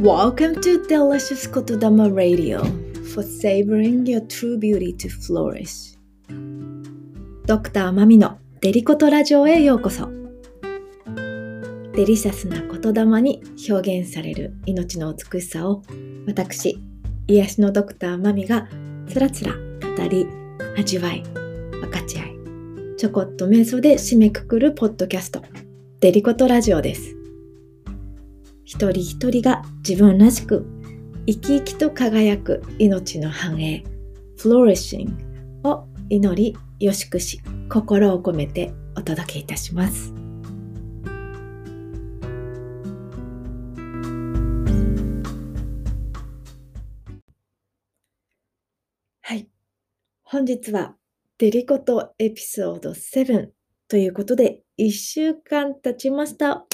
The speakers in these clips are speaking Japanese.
Welcome to Delicious Kotodama Radio for savoring your true beauty to flourish. ドクターマミのデリコトラジオへようこそ。デリシャスな言霊に表現される命の美しさを私、癒しのドクターマミがつらつら語り、味わい、分かち合い、ちょこっと瞑想で締めくくるポッドキャスト、デリコトラジオです。一人一人が自分らしく生き生きと輝く命の繁栄、フローリッシングを祈り、よしくし、心を込めてお届けいたします。はい。本日はデリコトエピソード7ということで1週間経ちました。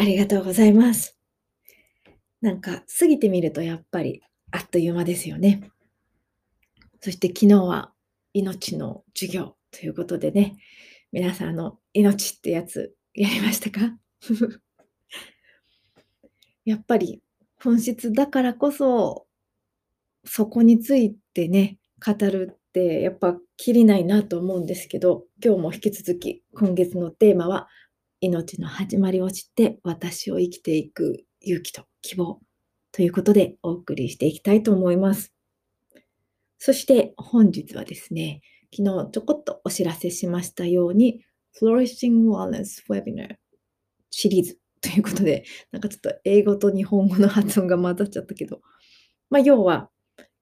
ありがとうございます。なんか過ぎてみるとやっぱりあっという間ですよね。そして昨日は命の授業ということでね、皆さんの命ってやつやりましたか？やっぱり本質だからこそそこについてね、語るってやっぱきりないなと思うんですけど、今日も引き続き今月のテーマは命の始まりを知って私を生きていく勇気と希望ということでお送りしていきたいと思います。そして本日はですね、昨日ちょこっとお知らせしましたように Flourishing Wellness Webinar シリーズということで、なんかちょっと英語と日本語の発音が混ざっちゃったけど、まあ、要は、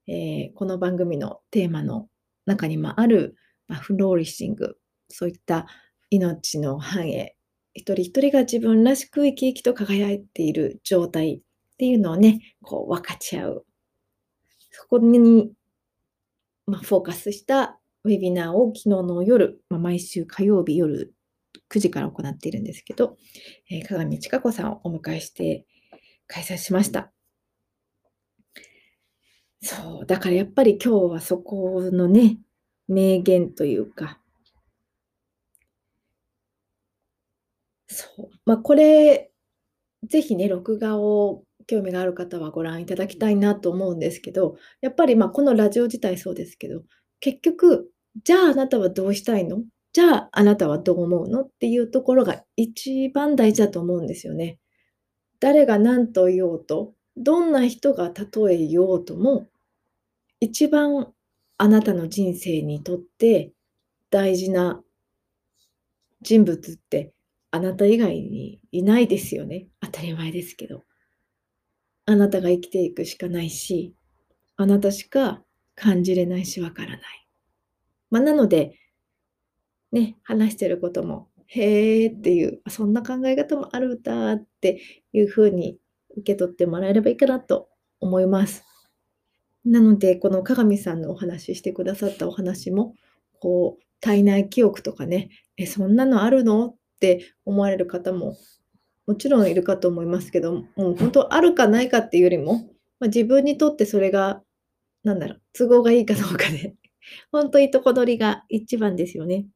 えー、この番組のテーマの中にもある、まあ、フローリッシング、そういった命の繁栄、一人一人が自分らしく生き生きと輝いている状態っていうのをね、こう分かち合う。そこに、まあ、フォーカスしたウェビナーを昨日の夜、まあ、毎週火曜日夜9時から行っているんですけど、えー、鏡千佳子さんをお迎えして開催しました。そう、だからやっぱり今日はそこのね、名言というか、そう。まあ、これ、ぜひね、録画を興味がある方はご覧いただきたいなと思うんですけど、やっぱり、まあ、このラジオ自体そうですけど、結局、じゃああなたはどうしたいの？じゃああなたはどう思うの？っていうところが一番大事だと思うんですよね。誰が何と言おうと、どんな人がたとえ言おうとも、一番あなたの人生にとって大事な人物ってあなた以外にいないですよね。当たり前ですけど。あなたが生きていくしかないし、あなたしか感じれないしわからない。まあ、なので、ね、話してることも、へーっていう、そんな考え方もあるんだっていうふうに受け取ってもらえればいいかなと思います。なので、この鏡さんのお話ししてくださったお話も、こう、体内記憶とかね、え、そんなのあるの？って思われる方ももちろんいるかと思いますけど、もう本当あるかないかっていうよりも、まあ、自分にとってそれが、なんだろう、都合がいいかどうかで、本当いいとこ取りが一番ですよね。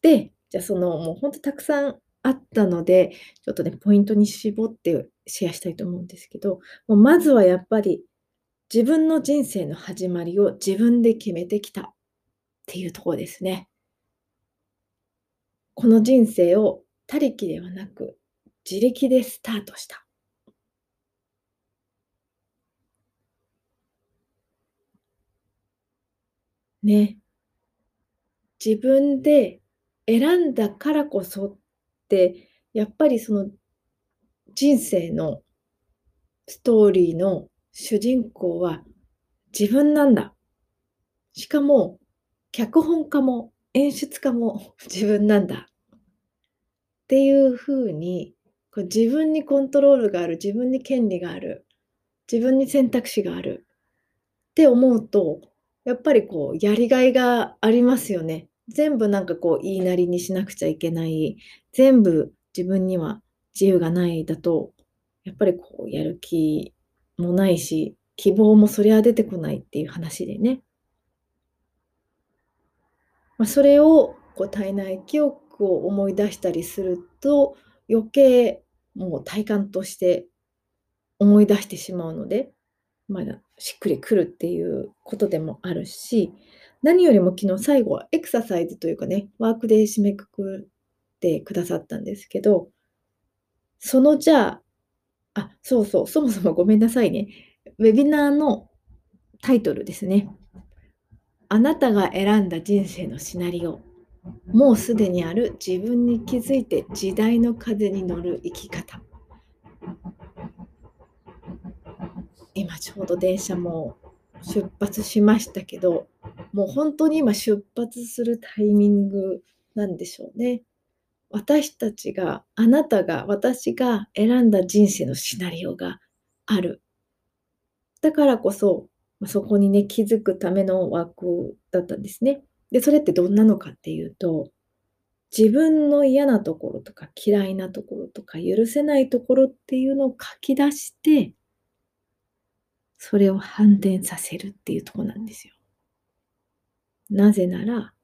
で、じゃあそのもう本当たくさんあったので、ちょっとね、ポイントに絞ってシェアしたいと思うんですけど、もうまずはやっぱり自分の人生の始まりを自分で決めてきたっていうところですね。この人生を他力ではなく自力でスタートした。ね。自分で選んだからこそって、やっぱりその人生のストーリーの主人公は自分なんだ。しかも、脚本家も演出家も自分なんだ。っていう風に、こう自分にコントロールがある、自分に権利がある、自分に選択肢があるって思うと、やっぱりこうやりがいがありますよね。全部なんかこう言いなりにしなくちゃいけない、全部自分には自由がないだと、やっぱりこうやる気もないし、希望もそりゃ出てこないっていう話でね。まあ、それをこう体内記憶を思い出したりすると余計もう体感として思い出してしまうので、まだしっくりくるっていうことでもあるし、何よりも昨日最後はエクササイズというかね、ワークで締めくくってくださったんですけど、そのじゃあ、あ、そうそう、そもそもごめんなさいね。ウェビナーのタイトルですね。あなたが選んだ人生のシナリオ。もうすでにある自分に気づいて時代の風に乗る生き方。今ちょうど電車も出発しましたけど、もう本当に今出発するタイミングなんでしょうね。私たちが、あなたが、私が選んだ人生のシナリオがある。だからこそ、そこにね、気づくためのワークだったんですね。で、それってどんなのかっていうと、自分の嫌なところとか嫌いなところとか許せないところっていうのを書き出して、それを反転させるっていうとこなんですよ。なぜなら、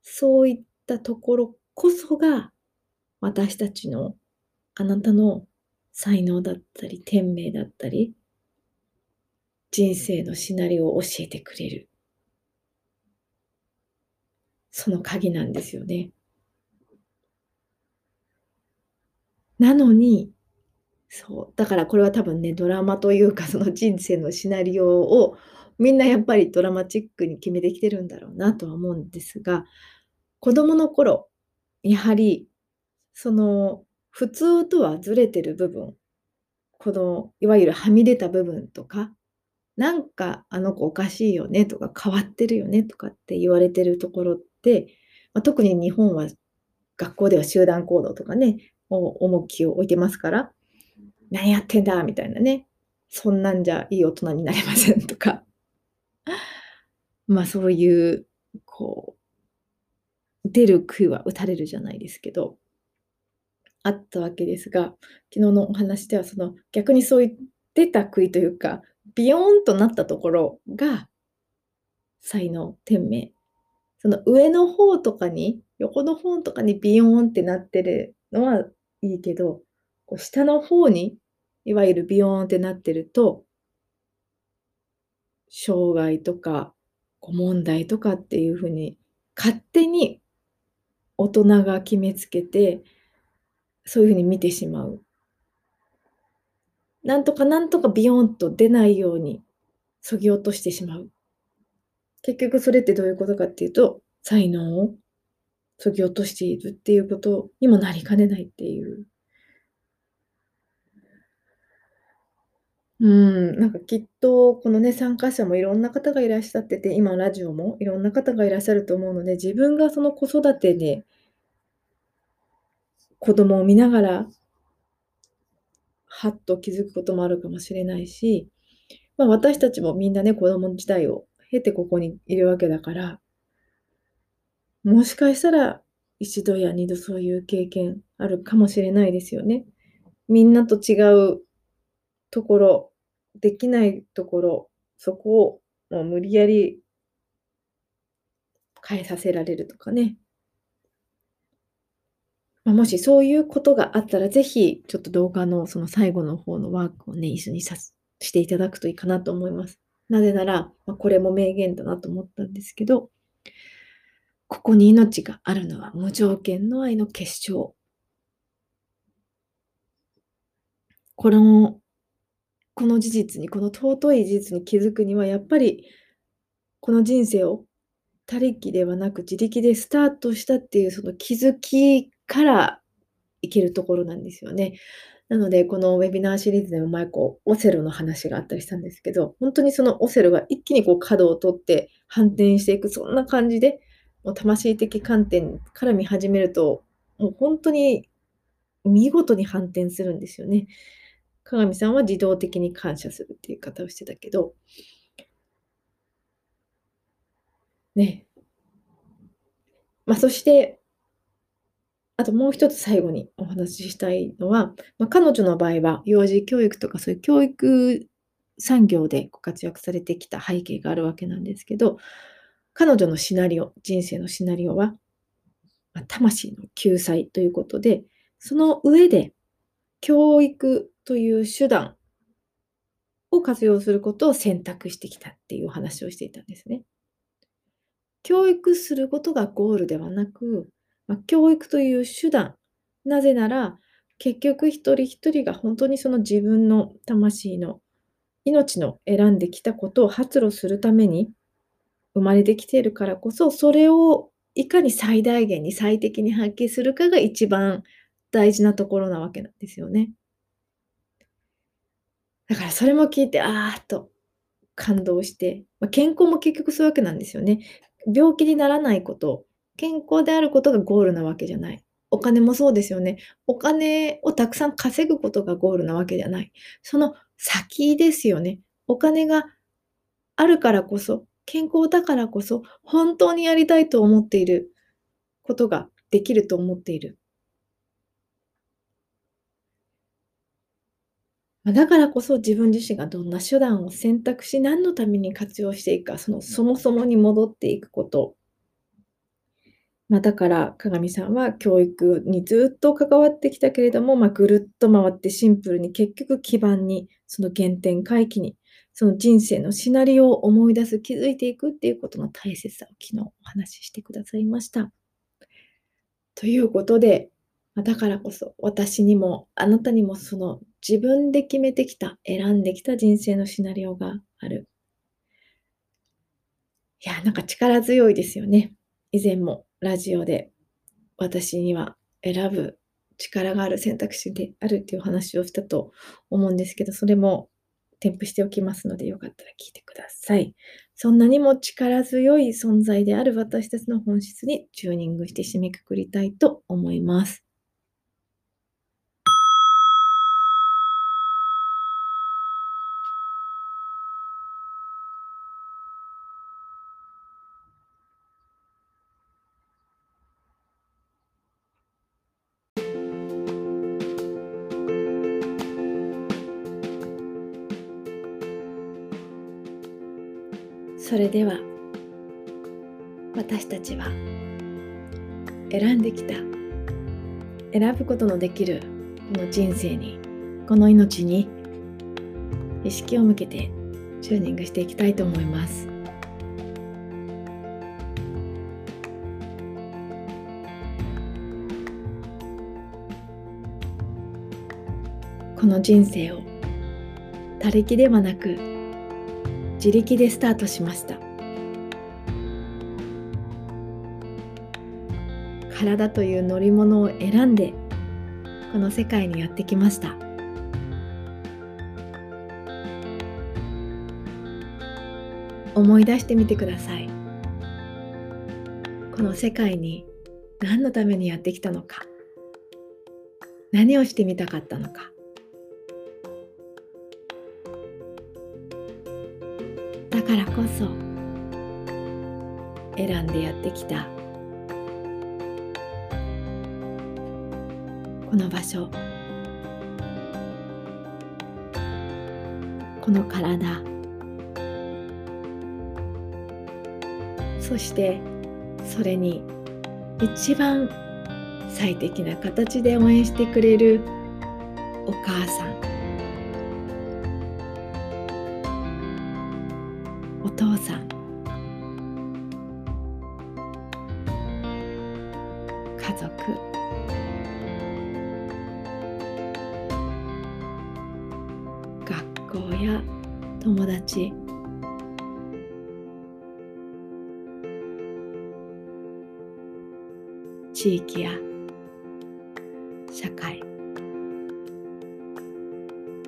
そういったところこそが私たちのあなたの才能だったり天命だったり人生のシナリオを教えてくれるその鍵なんですよね。なのにそうだからこれは多分ねドラマというかその人生のシナリオをみんなやっぱりドラマチックに決めてきてるんだろうなとは思うんですが子供の頃やはり、その、普通とはずれてる部分、この、いわゆるはみ出た部分とか、なんかあの子おかしいよねとか変わってるよねとかって言われてるところって、まあ、特に日本は学校では集団行動とかね、重きを置いてますから、何やってんだみたいなね、そんなんじゃいい大人になれませんとか、まあそういう、こう、出る杭は打たれるじゃないですけど、あったわけですが、昨日のお話ではその逆にそういう出た杭というか、ビヨーンとなったところが才能、天命。その上の方とかに、横の方とかにビヨーンってなってるのはいいけど、こう下の方にいわゆるビヨーンってなってると、障害とか問題とかっていうふうに勝手に大人が決めつけて、そういうふうに見てしまう。なんとかなんとかビヨーンと出ないようにそぎ落としてしまう。結局それってどういうことかっていうと、才能をそぎ落としているっていうことにもなりかねないっていう。うん、なんかきっとこのね、参加者もいろんな方がいらっしゃってて、今ラジオもいろんな方がいらっしゃると思うので、自分がその子育てで子供を見ながら、はっと気づくこともあるかもしれないし、まあ、私たちもみんなね、子供時代を経てここにいるわけだから、もしかしたら一度や二度そういう経験あるかもしれないですよね。みんなと違うところ、できないところ、そこをもう無理やり変えさせられるとかね。ま、もしそういうことがあったら、ぜひちょっと動画のその最後の方のワークをね、一緒にさしていただくといいかなと思います。なぜなら、まあ、これも名言だなと思ったんですけど、ここに命があるのは無条件の愛の結晶。このこの事実に、この尊い事実に気づくには、やっぱり、この人生を他力ではなく自力でスタートしたっていうその気づきからいけるところなんですよね。なので、このウェビナーシリーズでも前こう、オセロの話があったりしたんですけど、本当にそのオセロが一気にこう角を取って反転していく、そんな感じで、もう魂的観点から見始めると、もう本当に見事に反転するんですよね。鏡さんは自動的に感謝するっていう言い方をしてたけど、ね。まあ、そして、あともう一つ最後にお話ししたいのは、まあ、彼女の場合は幼児教育とかそういう教育産業でご活躍されてきた背景があるわけなんですけど、彼女のシナリオ、人生のシナリオは、まあ、魂の救済ということで、その上で教育という手段を活用することを選択してきたっていうお話をしていたんですね。教育することがゴールではなく、まあ、教育という手段、なぜなら結局一人一人が本当にその自分の魂の命の選んできたことを発露するために生まれてきているからこそ、それをいかに最大限に最適に発揮するかが一番大事なところなわけなんですよね。だからそれも聞いて、ああと感動して、まあ、健康も結局そういうわけなんですよね。病気にならないこと、健康であることがゴールなわけじゃない。お金もそうですよね。お金をたくさん稼ぐことがゴールなわけじゃない。その先ですよね。お金があるからこそ、健康だからこそ、本当にやりたいと思っていることができると思っている。だからこそ自分自身がどんな手段を選択し、何のために活用していくか、そのそもそもに戻っていくこと。まあ、だから鏡さんは教育にずっと関わってきたけれども、まあ、ぐるっと回ってシンプルに結局基盤にその原点回帰にその人生のシナリオを思い出す気づいていくっていうことの大切さを昨日お話ししてくださいました。ということでだからこそ私にもあなたにもその自分で決めてきた、選んできた人生のシナリオがある。いや、なんか力強いですよね。以前もラジオで私には選ぶ力がある選択肢であるっていう話をしたと思うんですけど、それも添付しておきますので、よかったら聞いてください。そんなにも力強い存在である私たちの本質にチューニングして締めくくりたいと思います。それでは私たちは選んできた選ぶことのできるこの人生にこの命に意識を向けてチューニングしていきたいと思います。この人生を他力ではなく自力でスタートしました。体という乗り物を選んでこの世界にやってきました。思い出してみてください。この世界に何のためにやってきたのか。何をしてみたかったのか。からこそ。選んでやってきた。この場所。この体。そしてそれに一番最適な形で応援してくれるお母さん。校や友達。地域や社会。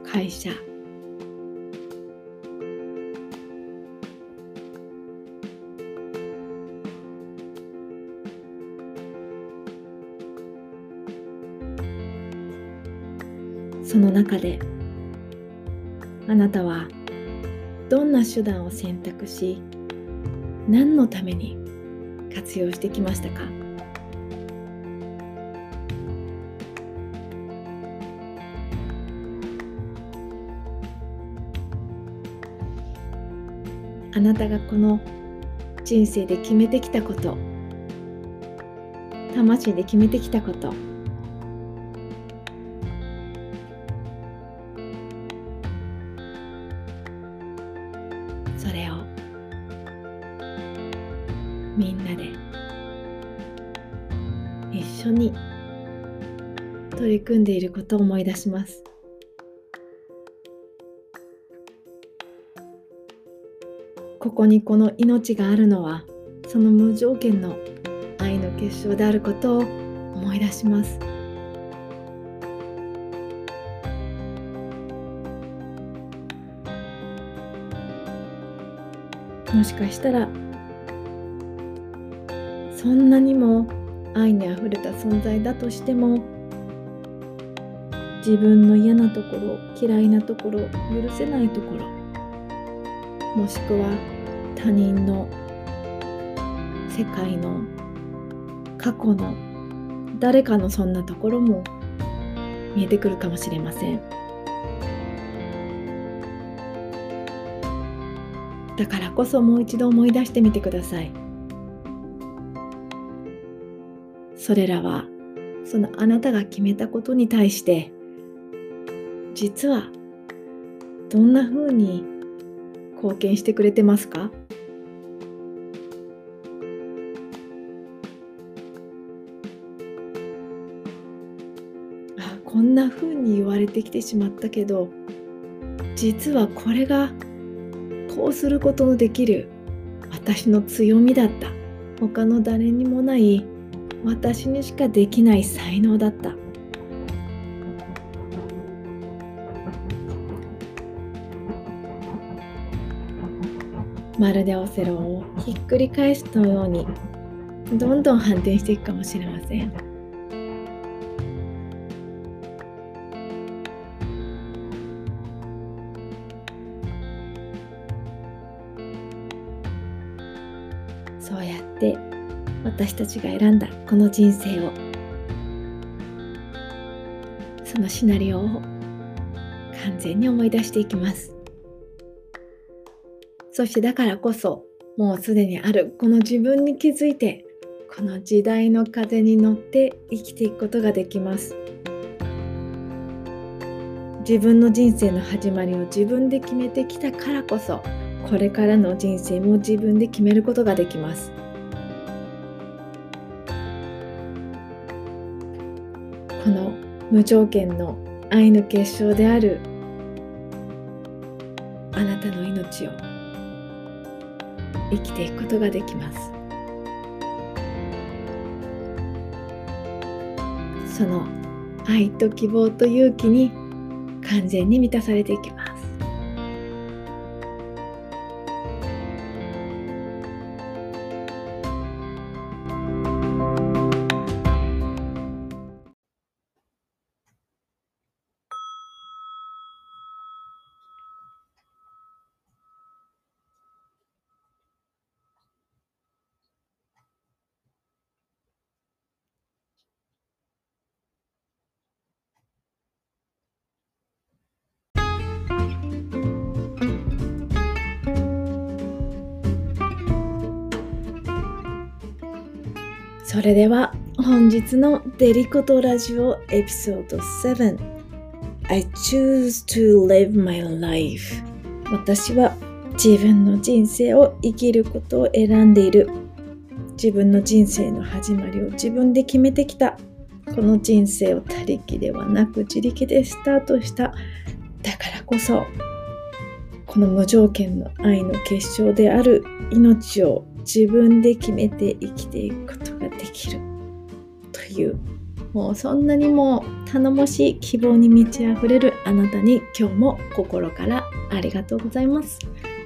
会社。その中であなたはどんな手段を選択し何のために活用してきましたか？あなたがこの人生で決めてきたこと魂で決めてきたこと取り組んでいることを思い出します。ここにこの命があるのはその無条件の愛の結晶であることを思い出します。もしかしたらそんなにも愛にあふれた存在だとしても自分の嫌なところ嫌いなところ許せないところもしくは他人の世界の過去の誰かのそんなところも見えてくるかもしれません。だからこそもう一度思い出してみてください。それらはそのあなたが決めたことに対して実はどんな風に貢献してくれてますか？あこんな風に言われてきてしまったけど実はこれがこうすることのできる私の強みだった。他の誰にもない私にしかできない才能だった。まるでオセロをひっくり返すのようにどんどん反転していくかもしれません。そうやって私たちが選んだこの人生をそのシナリオを完全に思い出していきます。そしてだからこそもうすでにあるこの自分に気づいてこの時代の風に乗って生きていくことができます。自分の人生の始まりを自分で決めてきたからこそこれからの人生も自分で決めることができます。この無条件の愛の結晶であるあなたの命を生きていくことができます。その愛と希望と勇気に完全に満たされていきます。それでは本日のデリコトラジオエピソード7 I choose to live my life. 私は自分の人生を生きることを選んでいる。自分の人生の始まりを自分で決めてきた。この人生を他力ではなく自力でスタートした。だからこそこの無条件の愛の結晶である命を自分で決めて生きていくこと。というもうそんなにも頼もしい希望に満ち溢れるあなたに今日も心からありがとうございます。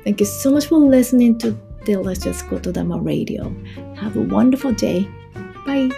Thank you so much for listening to Delicious Gotodama Radio. Have a wonderful day. Bye.